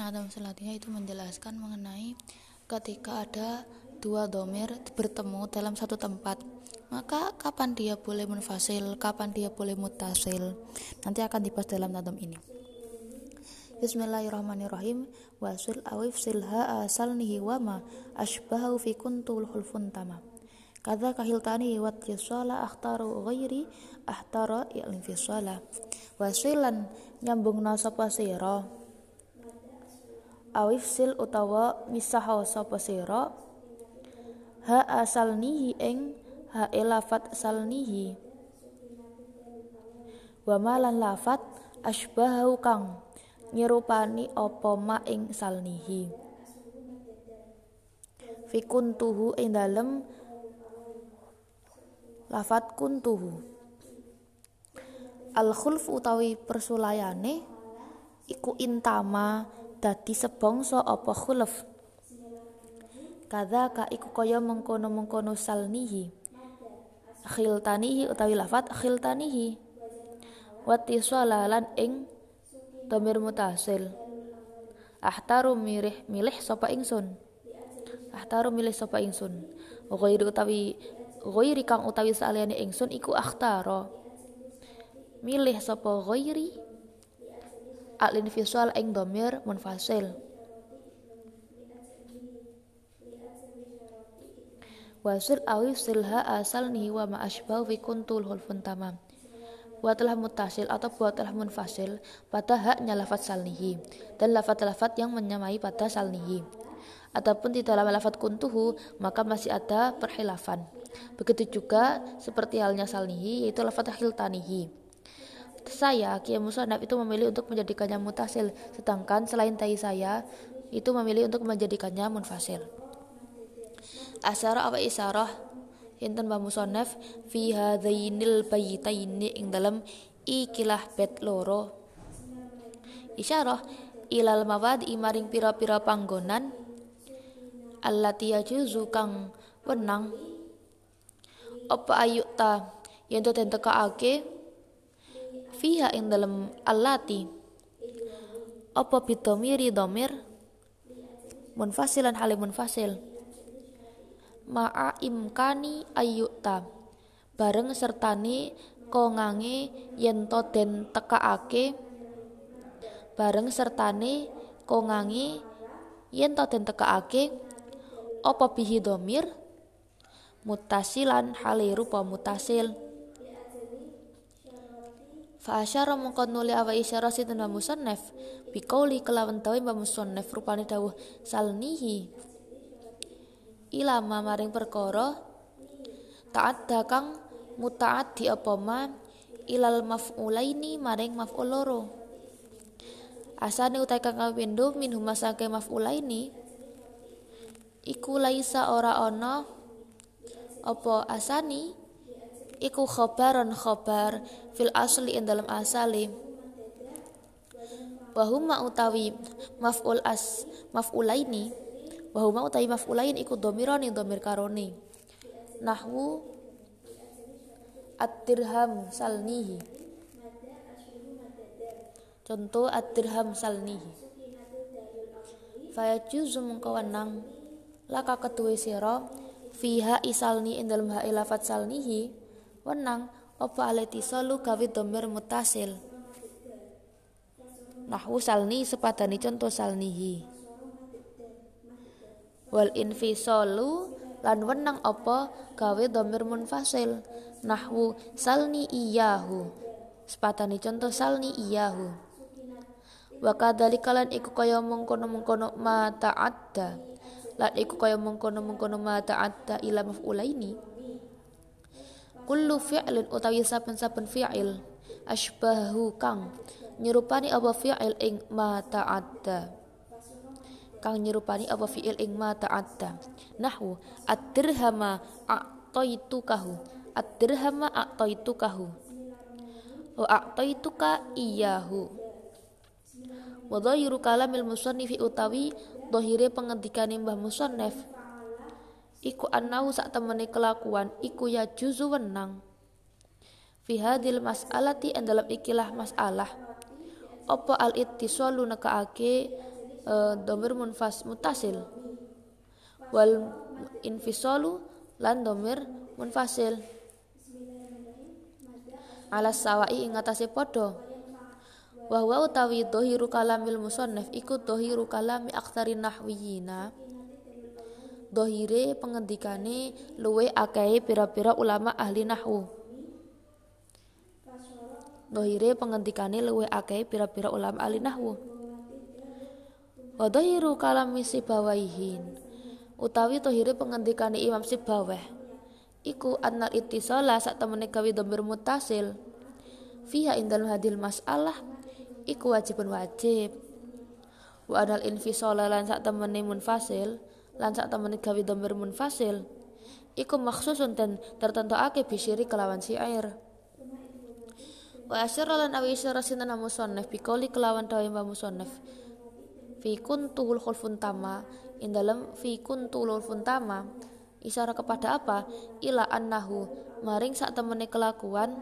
dalam selanjutnya itu menjelaskan mengenai ketika ada dua domir bertemu dalam satu tempat. Maka kapan dia boleh munfasil kapan dia boleh mutasil? Nanti akan dibahas dalam nadam ini. Bismillahirrahmanirrahim. Wasil awif silha asalnihi wama ashbahu fi kuntul hulfun tama. Kada kahiltani wat yasala akhtaru ghairi ahtara i'lin fi Wasilan nyambung sapa sira awif sil utawa misaha sapa sira? Ha asalnihi ing ha lafat salnihi wa malan lafat asbahu kang nyerupani apa ma ing salnihi. Fi kuntuhu ing dalem lafat kuntuhu al khulf utawi persulayane iku intama dadi sebangsa apa khulf kadza ka iku kaya mengkono-mengkono salnihi. Khiltanihi utawi lafat khiltanihi. Wati lan ing domir mutasil. Ahtaru milih milih sapa ingsun. Ahtaru milih sapa ingsun. Ghairi utawi ghairi kang utawi saliyane ingsun iku akhtara milih sapa ghairi alin visual ing domir munfasil wasil awif silha asal nih wa ma asbau fi kuntul hulfun tamam buatlah mutasil atau buatlah munfasil pada haknya lafat salnihi dan lafat-lafat yang menyamai pada salnihi ataupun di dalam lafat kuntuhu maka masih ada perhilafan begitu juga seperti halnya salnihi yaitu lafat hiltanihi saya Kia Musonab itu memilih untuk menjadikannya mutasil. Sedangkan selain tai saya itu memilih untuk menjadikannya munfasil. Asyara apa isyarah enten Mbah Musonef fi hadzainil bayitaini ing dalam ikilah bet loro. Isyarah ilal mawadi maring pira-pira panggonan allati yajuzu kang wenang. Apa ayuk ta? Yen to den tekaake fiha ing dalam allati? Apa bidomiri domir munfasilan halimun munfasil. Ma'a imkani ayyuta. Bareng sertani kongange yen to den tekaake bareng sertane kongange yen to den tekaake apa bihi domir mutasilan hale rupa mutasil fa asyara mongko nuli awa isyara sinten musannaf? Biqauli kelawan tawi musannaf rupane dawuh salnihi ilama maring perkara taat dakang mutaat di apa ma? Ilal maf'ulaini maring maf'ul loro. Asane utai kang kapindo min huma sake maf'ulaini iku laisa ora ana apa asani iku khobaron khobar fil asli ing dalam asali wahuma utawi maf'ul as maf'ulaini. Wa huma utai maf'ulain iku dhamirani dhamir karoni nahwu at-dirham salnihi. Contoh at-dirham salnihi. Faya juzu mengkawanang laka ketuwe sira fiha isalni ing dalem ha lafat salnihi wenang apa alati salu gawe dhamir mutasil? Nahwu salni sepadani contoh salnihi. Wal infisalu lan wenang apa gawe domir munfasil? Nahwu salni iyahu sepatani contoh salni iyahu. Wa kadzalika lan iku kaya mengkono-mengkono ma ta'adda. Lan iku kaya mengkono-mengkono ma ta'adda ila maf'ulaini kullu fi'lin utawi saben-saben fi'il asbahu kang nyerupani apa fi'il ing ma ta'adda. Kang nyerupani apa fi'il ing ma ta'adda. Nahwu ad-dirhama a'taitukahu ad-dirhama a'taitukahu wa a'taituka iyahu wa dhahiru kalamil musannifi utawi dhahire pengendikane Mbah Musannaf iku annahu sak temene kelakuan iku ya juzu wenang. Fi hadil mas'alati dalam ikilah masalah. Apa al ittisalu nekaake uh, domir munfas mutasil? Wal infisalu lan domir munfasil. Alas sawai ing atase padha. Wa wa utawi dhahiru kalamil musannaf iku dhahiru kalami aktsari nahwiyina dohire pengendikane luwe akeh pira-pira ulama ahli nahwu. Dohire pengendikane luwe akeh pira-pira ulama ahli nahwu. Wa dohiru kalami sibawaihin utawi tohire pengendikane Imam Sibaweh iku annal ittisala sak temene gawe dhamir mutasil. Fiha indal hadil masalah iku wajibun wajib. Wa anal infisala lan sak temene munfasil lan sak temene gawe dhamir munfasil iku maksusun tertentu bisyiri kelawan air. Wa asyara lan awi isyara sinana musannaf bikoli kelawan dawe musannaf fi kuntuhul khulfun tama. In dalam fi kuntulul funtama isyarat kepada apa? Ila annahu. Maring sak temene kelakuan.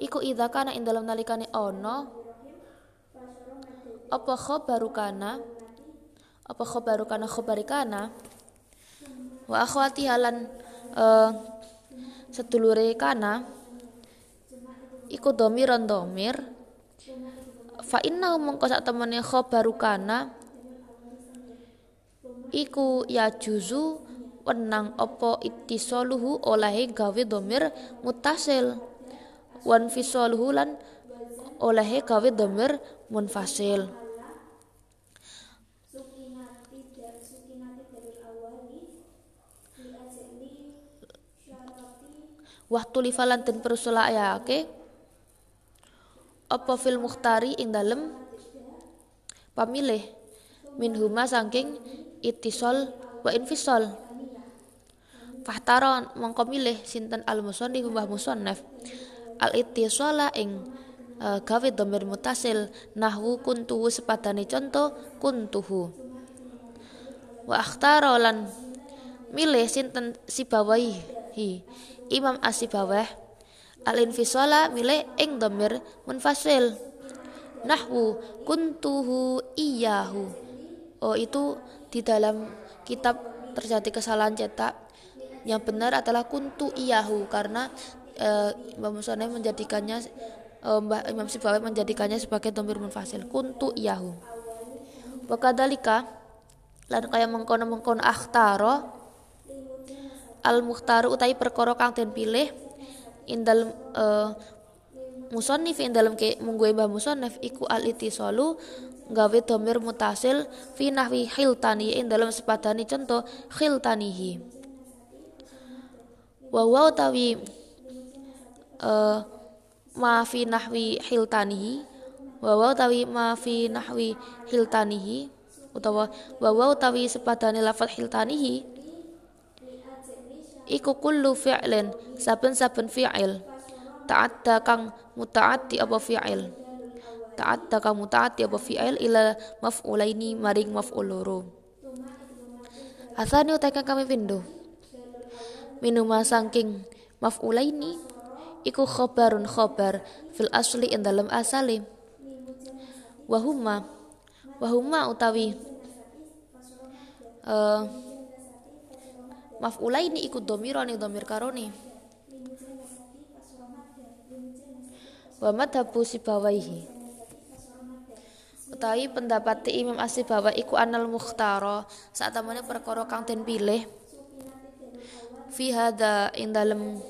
Iku idza kana in dalam nalikane ono apa khabaru kana apa khabaru kana khabari kana? Wa akhwati halan uh, sedulure kana iku domiron domir fa inna mongko sak temene khabaru kana iku ya juzu wenang opo ittisoluhu olahe gawe domir mutasil. Wan fisoluhu lan olahe gawe domir munfasil waktu lifalan dan persula ya oke apa fil muhtari ing dalem? Pamilih. Minhuma saking itisol wa infisol. Fahtara mongko milih sinten al musannif wa musannaf al ittisola ing uh, gawe domir mutasil nahwu kuntuhu sepadane contoh kuntuhu. Wa akhtara lan milih sinten sibawaihi imam asibawah al infisola milih ing domir munfasil. Nahwu kuntuhu iyahu oh itu di dalam kitab terjadi kesalahan cetak. Yang benar adalah kuntu iyahu karena e, Imam Musonai menjadikannya e, Mbah Imam Sibawi menjadikannya sebagai domir munfasil. Kuntu iyahu wakadalika lan kaya mengkono mengkono akhtaro al muhtaru utai perkara kang den pilih indal e, musannif ing dalam ke munggu Mbah Musannif iku al itisalu gawe domir mutasil fi nahwi khiltani ing dalam sepadani contoh khiltanihi. Wa wa utawi uh, ma fi nahwi khiltanihi wa utawi ma fi nahwi khiltanihi utawa wa wa utawi sepadani lafal khiltanihi iku kullu fi'lin saben-saben fi'il. Ta'adda kang mutaaddi apa fi'il? Ta'atta kamu ta'ati apa fi'il ila maf'ulaini maring maf'ul loro. Asani utakan kami pindu Minuma sangking maf'ulaini iku khobarun khobar fil asli in dalam asali wahuma wahuma utawi uh, maf'ulaini iku domironi domir karoni wa madhabu sibawaihi. Utawi pendapat Imam bahwa iku anal mukhtara saat temene perkara kang den pilih. Fi hada ing dalem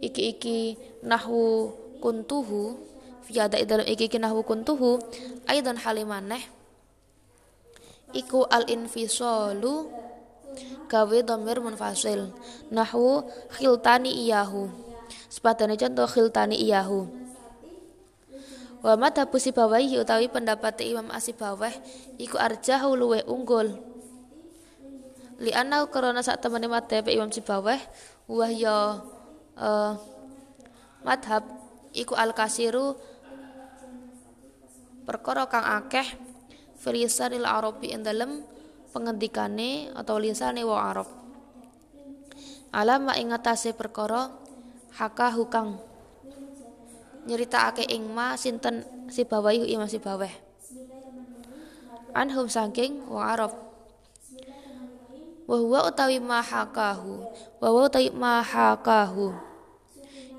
iki-iki nahwu kuntuhu fi hada ing dalem iki-iki nahwu kuntuhu aidan halimaneh iku al infisalu gawe domir munfasil nahwu khiltani iyahu. Sepadane contoh khiltani iyahu. Wa madhabu Sibawaihi utawi pendapat Imam Asibawah iku arjahu luwe unggul. Li anau karena sak temene madhab Imam Sibawah wa ya uh, madhab iku al kasiru perkara kang akeh filisanil arabi ing dalem pengendikane atau lisane wa arab. Alama ing atase perkara haka hukang. Nyeritakake ing ma sinten si bawah Imam si bawah anhum saking wong Arab. Wa huwa utawi mahakahu wa huwa utawi mahakahu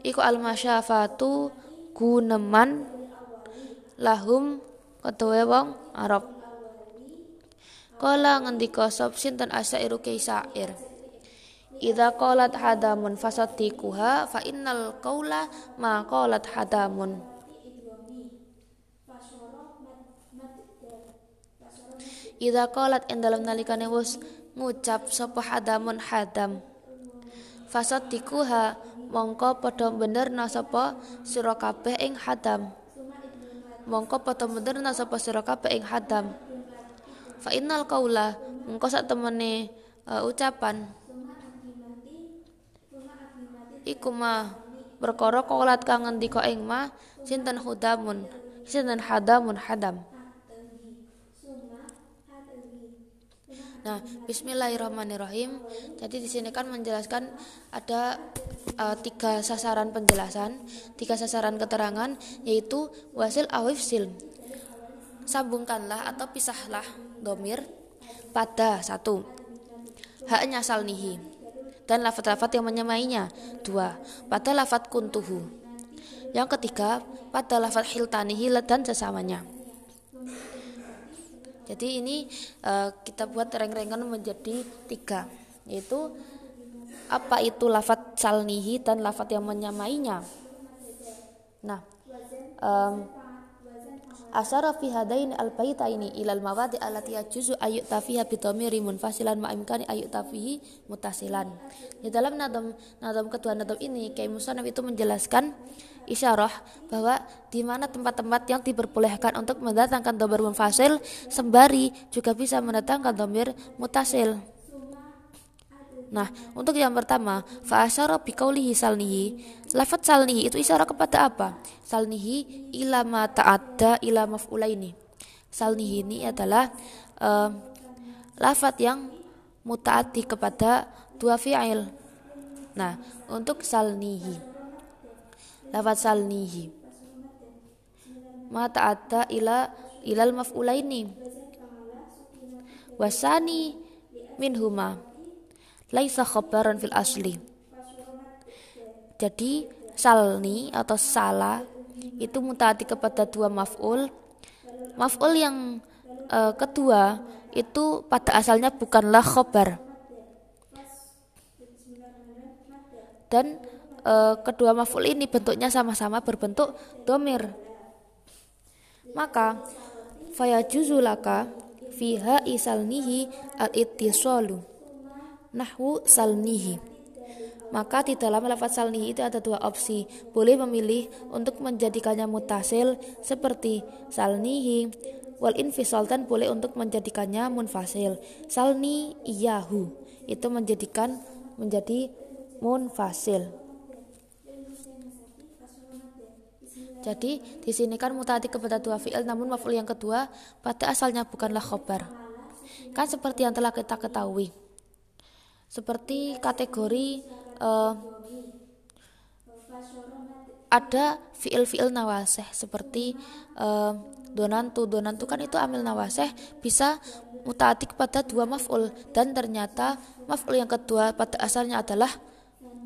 iku al masyafatu guneman lahum ketuwe wong Arab Kala ngendika sop sinten asairu kaisair. Idza qalat hadamun fasatikuha fa innal qaula ma qalat hadamun. Idza qalat ing dalem nalikane wis ngucap sapa hadamun hadam. Fasatikuha mongko padha benerna sapa sira kabeh ing hadam. Mongko padha benerna sapa sira kabeh ing hadam fa innal qaula mengko sak temene uh, ucapan iku mah perkara kaulat kang ngendika ing ma sinten hudamun sinten hadamun hadam Nah, Bismillahirrahmanirrahim. Jadi di sini kan menjelaskan ada uh, tiga sasaran penjelasan, tiga sasaran keterangan, yaitu wasil awifsil. Sambungkanlah atau pisahlah domir pada satu. Haknya salnihi dan lafat-lafat yang menyamainya dua pada lafat kuntuhu. Yang ketiga pada lafat hiltanihi dan sesamanya. Jadi ini uh, kita buat reng-rengan menjadi tiga. Yaitu apa itu lafat salnihi dan lafat yang menyamainya nah um, Asara fi hadaini al baitaini ilal mawadi allati yajuzu ayat tafiha bi dhamiri munfasilan ma imkani ayat tafihi mutasilan. Di dalam nadam nadam kedua nadam ini Kiai Musanaf itu menjelaskan isyarah bahwa di mana tempat-tempat yang diperbolehkan untuk mendatangkan dhamir munfasil sembari juga bisa mendatangkan dhamir mutasil. Nah, untuk yang pertama, fa'asyara biqaulihi salnihi. Lafaz salnihi itu isyarat kepada apa? Salnihi ila ma ta'adda ila maf'ulaini. Salnihi ini adalah uh, lafaz yang mutaati kepada dua fi'il. Nah, untuk salnihi. Lafaz salnihi. Ma ta'adda ila ilal maf'ulaini. Wasani minhuma laisa khabaran fil asli. Jadi salni atau salah itu mutaati kepada dua maf'ul. Maf'ul yang uh, kedua itu pada asalnya bukanlah khobar. Dan uh, kedua maf'ul ini bentuknya sama-sama berbentuk domir. Maka fayajuzulaka fiha isalnihi al-ittisalu nahwu salnihi. Maka di dalam lafaz salnihi itu ada dua opsi. Boleh memilih untuk menjadikannya mutasil seperti salnihi wal infisal dan boleh untuk menjadikannya munfasil. Salni iyahu itu menjadikan menjadi munfasil. Jadi di sini kan mutati kepada dua fiil namun maf'ul yang kedua pada asalnya bukanlah khobar. Kan seperti yang telah kita ketahui seperti kategori uh, ada fiil-fiil nawaseh seperti uh, donantu donantu kan itu amil nawaseh bisa mutaati pada dua maf'ul. Dan ternyata maf'ul yang kedua pada asalnya adalah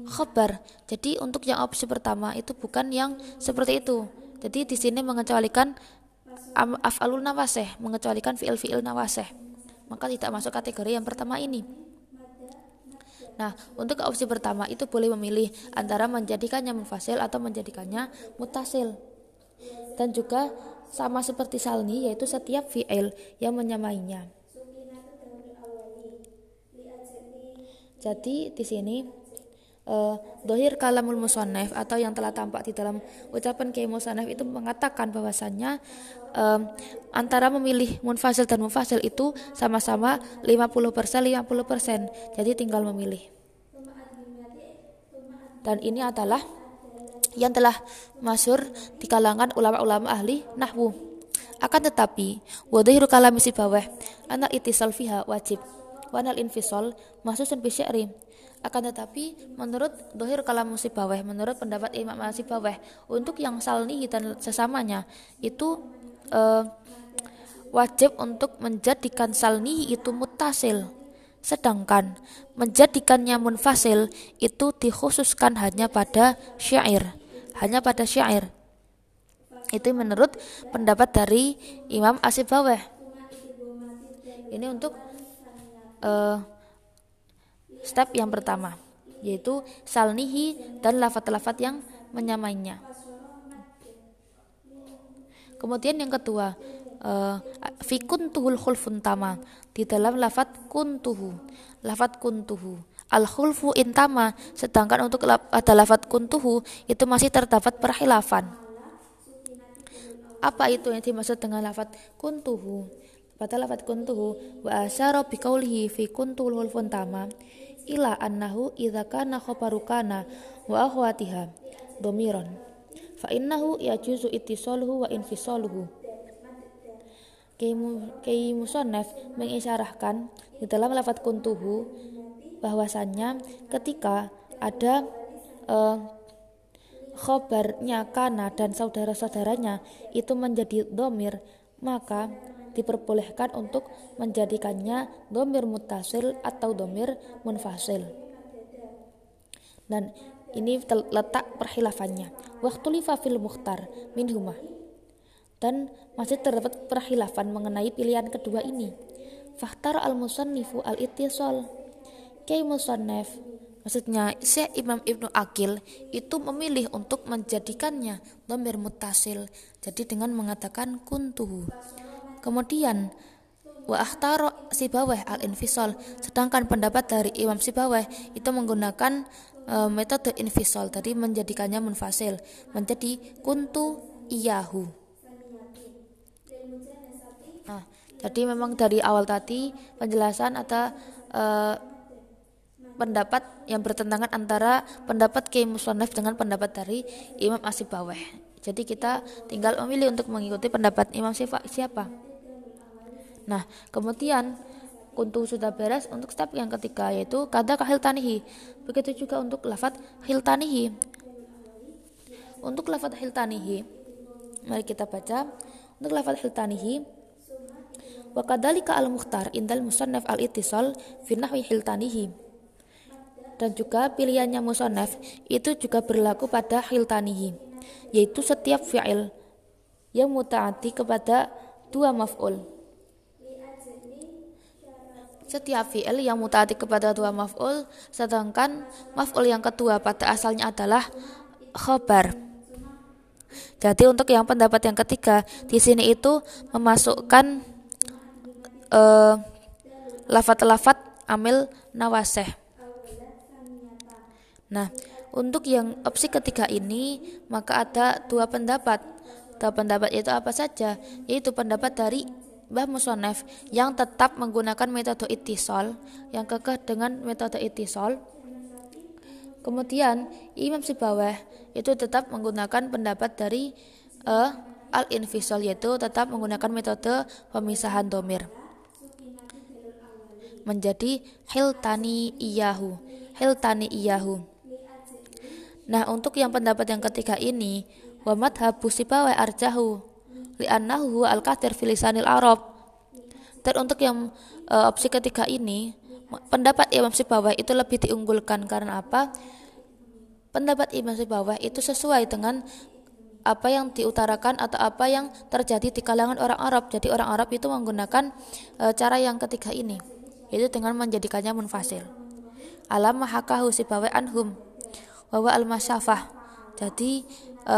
khobar jadi untuk yang opsi pertama itu bukan yang seperti itu. Jadi di sini mengecualikan af'alul nawaseh mengecualikan fiil-fiil nawaseh maka tidak masuk kategori yang pertama ini Nah, untuk opsi pertama itu boleh memilih antara menjadikannya mufasil atau menjadikannya mutasil. Dan juga sama seperti salni yaitu setiap fi'il yang menyamainya. Jadi di sini uh, dohir kalamul musannaf atau yang telah tampak di dalam ucapan kiai musannaf itu mengatakan bahwasannya um, antara memilih munfasil dan mufasil itu sama-sama 50% 50%. Jadi tinggal memilih. Dan ini adalah yang telah masyur di kalangan ulama-ulama ahli nahwu. Akan tetapi, wadhiru kalami sibawah anak itisal fiha wajib wanal infisol masusun bisyari akan tetapi menurut dohir kalam musibaweh menurut pendapat Imam Masibaweh untuk yang salni dan sesamanya itu uh, wajib untuk menjadikan salnihi itu mutasil. Sedangkan menjadikannya munfasil itu dikhususkan hanya pada syair. Hanya pada syair. Itu menurut pendapat dari Imam Asibaweh ini untuk uh, step yang pertama yaitu salnihi dan lafat-lafat yang menyamainya. Kemudian yang kedua, uh, fi khulfun tama di dalam lafat kuntuhu. Lafat kuntuhu. Al khulfu intama sedangkan untuk ada lafat kuntuhu itu masih terdapat perhilafan. Apa itu yang dimaksud dengan lafat kuntuhu? Pada lafat kuntuhu wa asyara biqaulihi fi kuntul khulfun tama ila annahu idza kana khabaru kana wa akhwatiha dhamiran fa innahu yajuzu ittisaluhu wa infisaluhu. Kiai Musonef mengisyarahkan di dalam lafat kuntuhu bahwasannya ketika ada uh, khobarnya kana dan saudara-saudaranya itu menjadi domir maka diperbolehkan untuk menjadikannya domir mutasil atau domir munfasil. Dan ini letak perhilafannya. Waktu fil muhtar minhumah. Dan masih terdapat perhilafan mengenai pilihan kedua ini. Fahtar al-musannifu al-ittisal. Kay musannif Maksudnya Syekh Imam Ibnu Akil itu memilih untuk menjadikannya domir mutasil. Jadi dengan mengatakan kuntuhu. Kemudian wa akhtaro Sibaweh al-infisal sedangkan pendapat dari Imam Sibaweh itu menggunakan e, metode infisal tadi menjadikannya munfasil menjadi kuntu iyahu. Nah jadi memang dari awal tadi penjelasan ada e, pendapat yang bertentangan antara pendapat Kiai Musonef dengan pendapat dari Imam Asibaweh jadi kita tinggal memilih untuk mengikuti pendapat Imam siapa Nah, kemudian kuntu sudah beres untuk step yang ketiga yaitu kada kahiltanihi. Begitu juga untuk lafat hiltanihi. Untuk lafat hiltanihi, mari kita baca. Untuk lafat hiltanihi, wa kadzalika al-mukhtar indal musannaf al-ittisal fi nahwi hiltanihi. Dan juga pilihannya musannaf itu juga berlaku pada hiltanihi, yaitu setiap fi'il yang mutaati kepada dua maf'ul setiap fi'il yang mutaati kepada dua maf'ul sedangkan maf'ul yang kedua pada asalnya adalah khobar. Jadi untuk yang pendapat yang ketiga di sini itu memasukkan uh, lafat-lafat amil nawaseh. Nah, untuk yang opsi ketiga ini maka ada dua pendapat. Dua pendapat itu apa saja? Yaitu pendapat dari Mbah Musonef yang tetap menggunakan metode itisol yang kekeh dengan metode itisol. Kemudian Imam Sibaweh itu tetap menggunakan pendapat dari uh, al-infisol yaitu tetap menggunakan metode pemisahan domir. Menjadi hiltani iyahu hiltani iyahu. Nah untuk yang pendapat yang ketiga ini wa madhabu Sibaweh arjahu li'annahu al-kathir filisanil Arab. Dan untuk yang e, opsi ketiga ini, pendapat Imam Sibawah itu lebih diunggulkan karena apa? Pendapat Imam Sibawah itu sesuai dengan apa yang diutarakan atau apa yang terjadi di kalangan orang Arab. Jadi orang Arab itu menggunakan e, cara yang ketiga ini, yaitu dengan menjadikannya munfasil. Alam mahakahu Sibawah anhum wawa al-masyafah. Jadi e,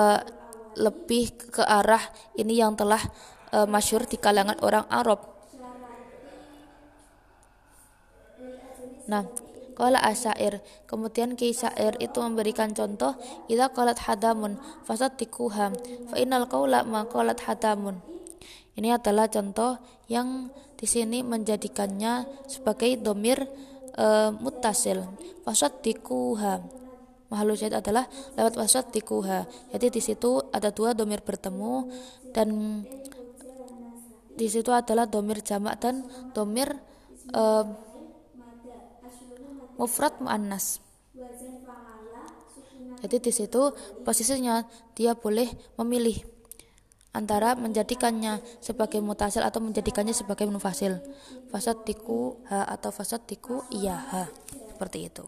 lebih ke arah ini yang telah uh, masyur di kalangan orang Arab. Nah, Kala asyair. Kemudian Ki Syair itu memberikan contoh Ila qalat hadamun Fasad tikuham Fa innal qawla ma qalat hadamun. Ini adalah contoh yang di sini menjadikannya sebagai domir e, mutasil tikuham Mahalul syahid adalah lewat wasat tikuha. Jadi di situ ada dua domir bertemu dan di situ adalah domir jamak dan domir uh, mufrad muannas. Jadi di situ posisinya dia boleh memilih antara menjadikannya sebagai mutasil atau menjadikannya sebagai munfasil. Fasad tiku ha atau fasad tiku iya ha. Seperti itu.